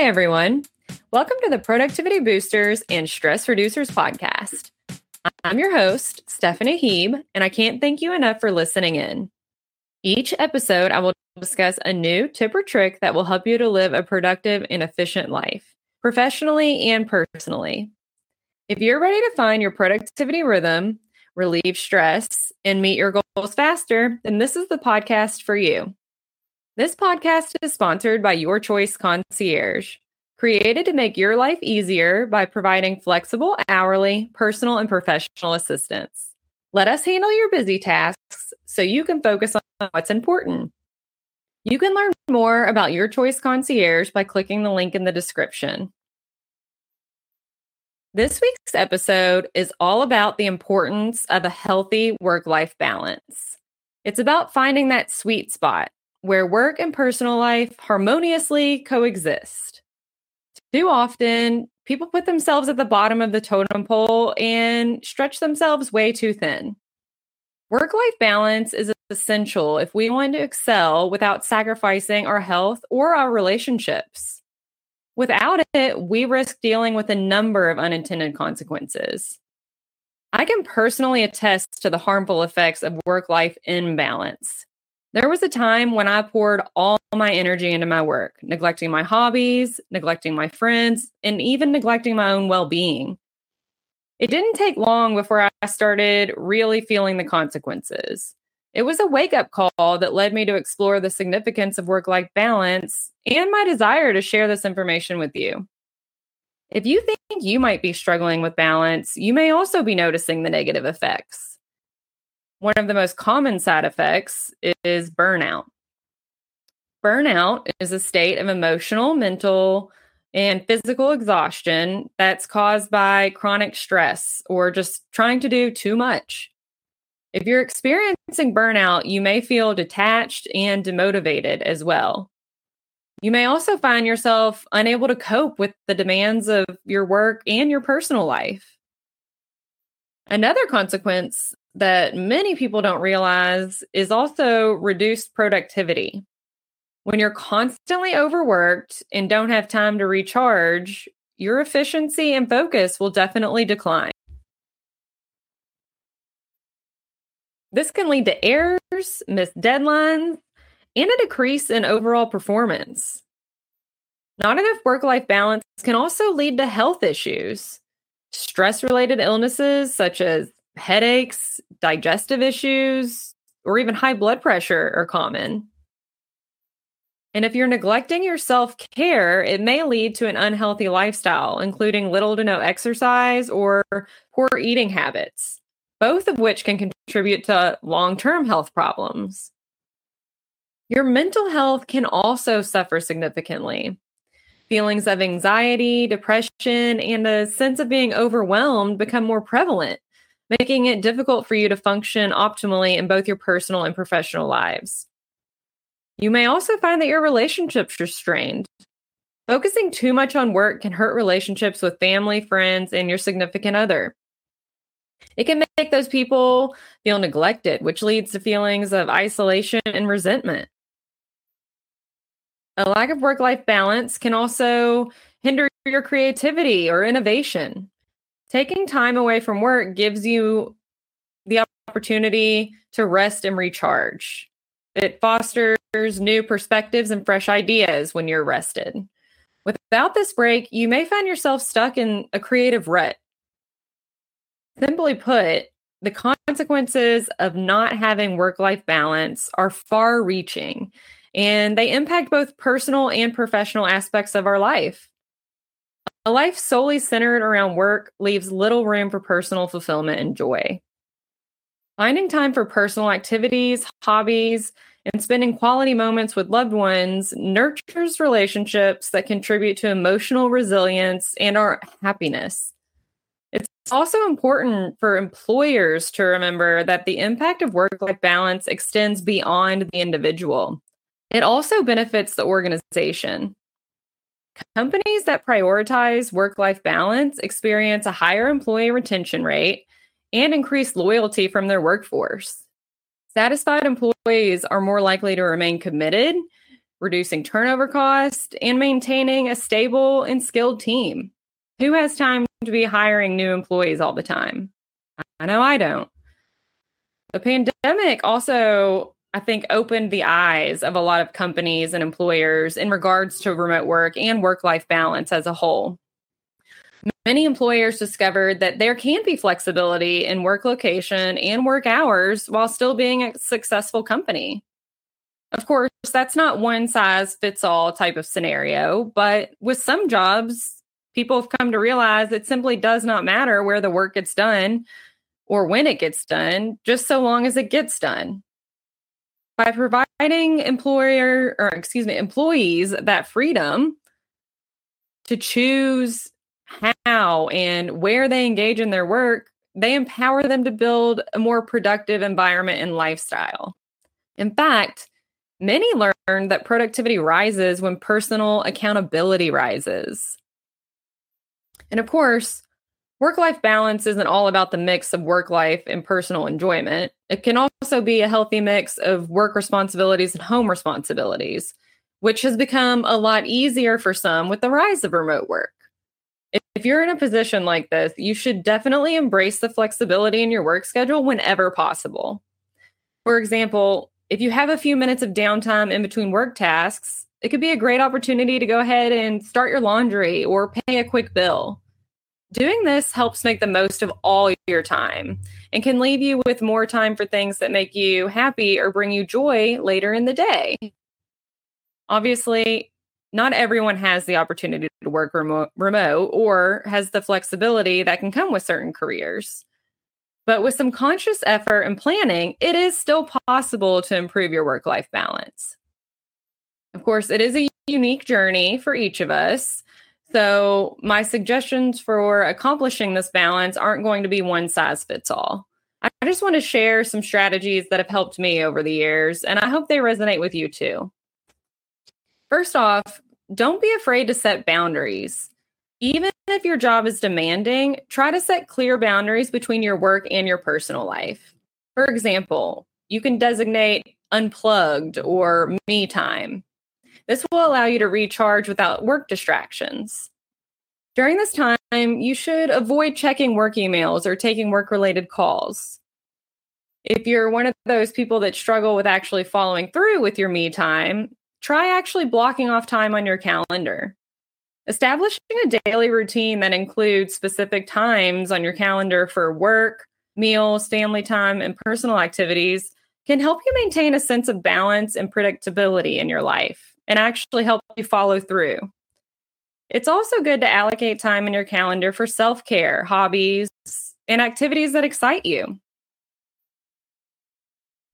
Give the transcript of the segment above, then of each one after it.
Hi, everyone. Welcome to the Productivity Boosters and Stress Reducers podcast. I'm your host, Stephanie Heeb, and I can't thank you enough for listening in. Each episode, I will discuss a new tip or trick that will help you to live a productive and efficient life, professionally and personally. If you're ready to find your productivity rhythm, relieve stress, and meet your goals faster, then this is the podcast for you. This podcast is sponsored by Your Choice Concierge, created to make your life easier by providing flexible, hourly, personal, and professional assistance. Let us handle your busy tasks so you can focus on what's important. You can learn more about Your Choice Concierge by clicking the link in the description. This week's episode is all about the importance of a healthy work life balance. It's about finding that sweet spot where work and personal life harmoniously coexist. Too often, people put themselves at the bottom of the totem pole and stretch themselves way too thin. Work life balance is essential if we want to excel without sacrificing our health or our relationships. Without it, we risk dealing with a number of unintended consequences. I can personally attest to the harmful effects of work life imbalance. There was a time when I poured all my energy into my work, neglecting my hobbies, neglecting my friends, and even neglecting my own well being. It didn't take long before I started really feeling the consequences. It was a wake up call that led me to explore the significance of work life balance and my desire to share this information with you. If you think you might be struggling with balance, you may also be noticing the negative effects. One of the most common side effects is burnout. Burnout is a state of emotional, mental, and physical exhaustion that's caused by chronic stress or just trying to do too much. If you're experiencing burnout, you may feel detached and demotivated as well. You may also find yourself unable to cope with the demands of your work and your personal life. Another consequence that many people don't realize is also reduced productivity. When you're constantly overworked and don't have time to recharge, your efficiency and focus will definitely decline. This can lead to errors, missed deadlines, and a decrease in overall performance. Not enough work life balance can also lead to health issues. Stress related illnesses such as headaches, digestive issues, or even high blood pressure are common. And if you're neglecting your self care, it may lead to an unhealthy lifestyle, including little to no exercise or poor eating habits both of which can contribute to long term health problems. Your mental health can also suffer significantly. Feelings of anxiety, depression, and a sense of being overwhelmed become more prevalent, making it difficult for you to function optimally in both your personal and professional lives. You may also find that your relationships are strained. Focusing too much on work can hurt relationships with family, friends, and your significant other. It can make those people feel neglected, which leads to feelings of isolation and resentment. A lack of work life balance can also hinder your creativity or innovation. Taking time away from work gives you the opportunity to rest and recharge. It fosters new perspectives and fresh ideas when you're rested. Without this break, you may find yourself stuck in a creative rut Simply put, the consequences of not having work life balance are far reaching and they impact both personal and professional aspects of our life. A life solely centered around work leaves little room for personal fulfillment and joy. Finding time for personal activities, hobbies, and spending quality moments with loved ones nurtures relationships that contribute to emotional resilience and our happiness. It's also important for employers to remember that the impact of work life balance extends beyond the individual. It also benefits the organization. Companies that prioritize work life balance experience a higher employee retention rate and increased loyalty from their workforce. Satisfied employees are more likely to remain committed, reducing turnover cost, and maintaining a stable and skilled team. Who has time to be hiring new employees all the time? I know I don't. The pandemic also, I think, opened the eyes of a lot of companies and employers in regards to remote work and work life balance as a whole. Many employers discovered that there can be flexibility in work location and work hours while still being a successful company. Of course, that's not one size fits all type of scenario, but with some jobs, people have come to realize it simply does not matter where the work gets done or when it gets done, just so long as it gets done. By providing employer or excuse me, employees that freedom to choose how and where they engage in their work, they empower them to build a more productive environment and lifestyle. In fact, Many learn that productivity rises when personal accountability rises. And of course, work life balance isn't all about the mix of work life and personal enjoyment. It can also be a healthy mix of work responsibilities and home responsibilities, which has become a lot easier for some with the rise of remote work. If you're in a position like this, you should definitely embrace the flexibility in your work schedule whenever possible. For example, if you have a few minutes of downtime in between work tasks, it could be a great opportunity to go ahead and start your laundry or pay a quick bill. Doing this helps make the most of all your time and can leave you with more time for things that make you happy or bring you joy later in the day. Obviously, not everyone has the opportunity to work remote, remote or has the flexibility that can come with certain careers. But with some conscious effort and planning, it is still possible to improve your work life balance. Of course, it is a unique journey for each of us. So, my suggestions for accomplishing this balance aren't going to be one size fits all. I just want to share some strategies that have helped me over the years, and I hope they resonate with you too. First off, don't be afraid to set boundaries. Even if your job is demanding, try to set clear boundaries between your work and your personal life. For example, you can designate unplugged or me time. This will allow you to recharge without work distractions. During this time, you should avoid checking work emails or taking work related calls. If you're one of those people that struggle with actually following through with your me time, try actually blocking off time on your calendar. Establishing a daily routine that includes specific times on your calendar for work, meals, family time, and personal activities can help you maintain a sense of balance and predictability in your life and actually help you follow through. It's also good to allocate time in your calendar for self care, hobbies, and activities that excite you.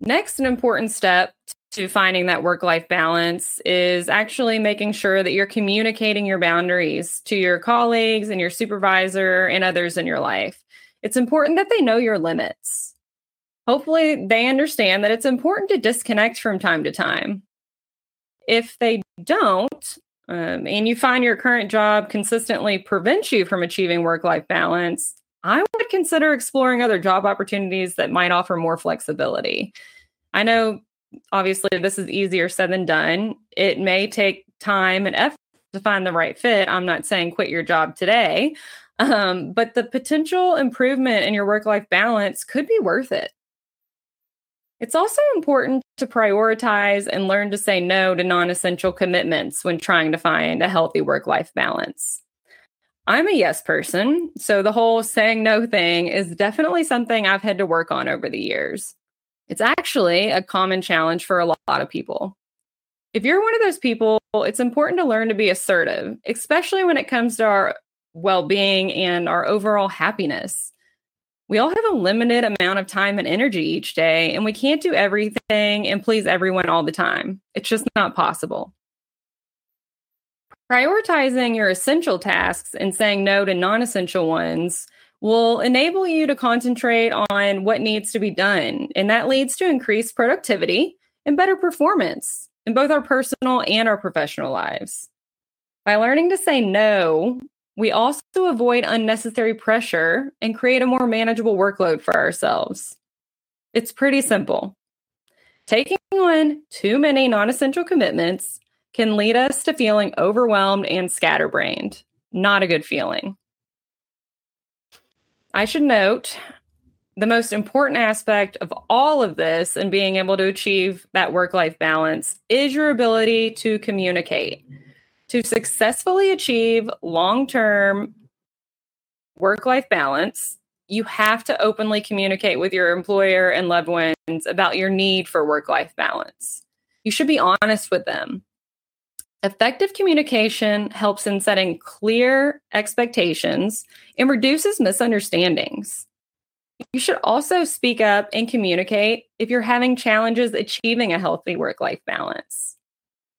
Next, an important step to finding that work life balance is actually making sure that you're communicating your boundaries to your colleagues and your supervisor and others in your life. It's important that they know your limits. Hopefully, they understand that it's important to disconnect from time to time. If they don't, um, and you find your current job consistently prevents you from achieving work life balance, I would consider exploring other job opportunities that might offer more flexibility. I know obviously this is easier said than done. It may take time and effort to find the right fit. I'm not saying quit your job today, um, but the potential improvement in your work life balance could be worth it. It's also important to prioritize and learn to say no to non essential commitments when trying to find a healthy work life balance. I'm a yes person, so the whole saying no thing is definitely something I've had to work on over the years. It's actually a common challenge for a lot of people. If you're one of those people, it's important to learn to be assertive, especially when it comes to our well being and our overall happiness. We all have a limited amount of time and energy each day, and we can't do everything and please everyone all the time. It's just not possible. Prioritizing your essential tasks and saying no to non essential ones will enable you to concentrate on what needs to be done. And that leads to increased productivity and better performance in both our personal and our professional lives. By learning to say no, we also avoid unnecessary pressure and create a more manageable workload for ourselves. It's pretty simple. Taking on too many non essential commitments can lead us to feeling overwhelmed and scatterbrained. Not a good feeling. I should note the most important aspect of all of this and being able to achieve that work life balance is your ability to communicate. To successfully achieve long term work life balance, you have to openly communicate with your employer and loved ones about your need for work life balance. You should be honest with them. Effective communication helps in setting clear expectations and reduces misunderstandings. You should also speak up and communicate if you're having challenges achieving a healthy work life balance.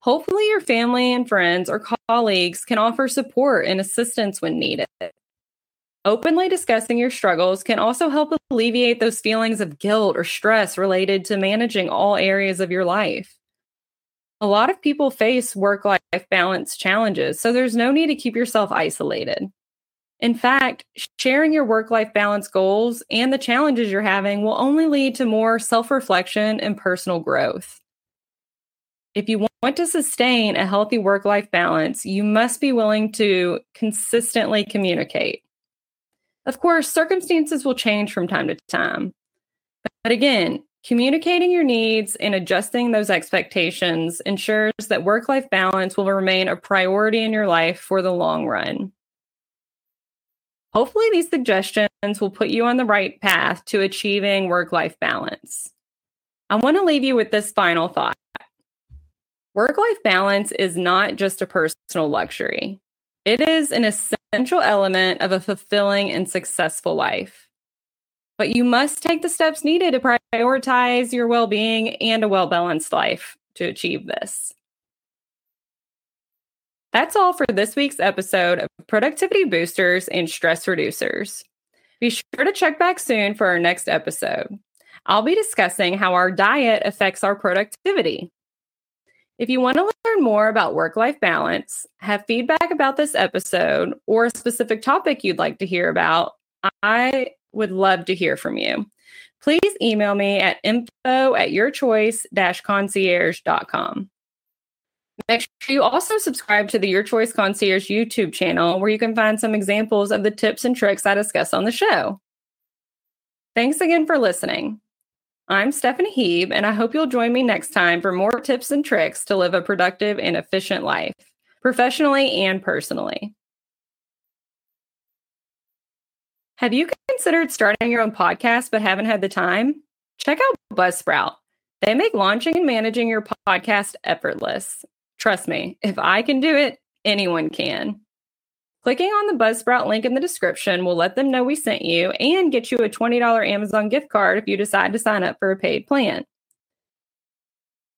Hopefully, your family and friends or colleagues can offer support and assistance when needed. Openly discussing your struggles can also help alleviate those feelings of guilt or stress related to managing all areas of your life. A lot of people face work life balance challenges, so there's no need to keep yourself isolated. In fact, sharing your work life balance goals and the challenges you're having will only lead to more self reflection and personal growth. If you want to sustain a healthy work life balance, you must be willing to consistently communicate. Of course, circumstances will change from time to time. But again, communicating your needs and adjusting those expectations ensures that work life balance will remain a priority in your life for the long run. Hopefully, these suggestions will put you on the right path to achieving work life balance. I want to leave you with this final thought work life balance is not just a personal luxury, it is an essential element of a fulfilling and successful life. But you must take the steps needed to prioritize your well being and a well balanced life to achieve this. That's all for this week's episode of Productivity Boosters and Stress Reducers. Be sure to check back soon for our next episode. I'll be discussing how our diet affects our productivity. If you want to learn more about work life balance, have feedback about this episode, or a specific topic you'd like to hear about, I would love to hear from you. Please email me at info at yourchoice concierge.com. Make sure you also subscribe to the Your Choice Concierge YouTube channel, where you can find some examples of the tips and tricks I discuss on the show. Thanks again for listening. I'm Stephanie Heeb, and I hope you'll join me next time for more tips and tricks to live a productive and efficient life, professionally and personally. Have you considered starting your own podcast but haven't had the time? Check out Buzzsprout. They make launching and managing your podcast effortless. Trust me, if I can do it, anyone can. Clicking on the Buzzsprout link in the description will let them know we sent you and get you a $20 Amazon gift card if you decide to sign up for a paid plan.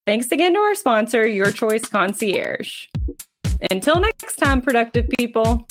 Thanks again to our sponsor, Your Choice Concierge. Until next time, productive people.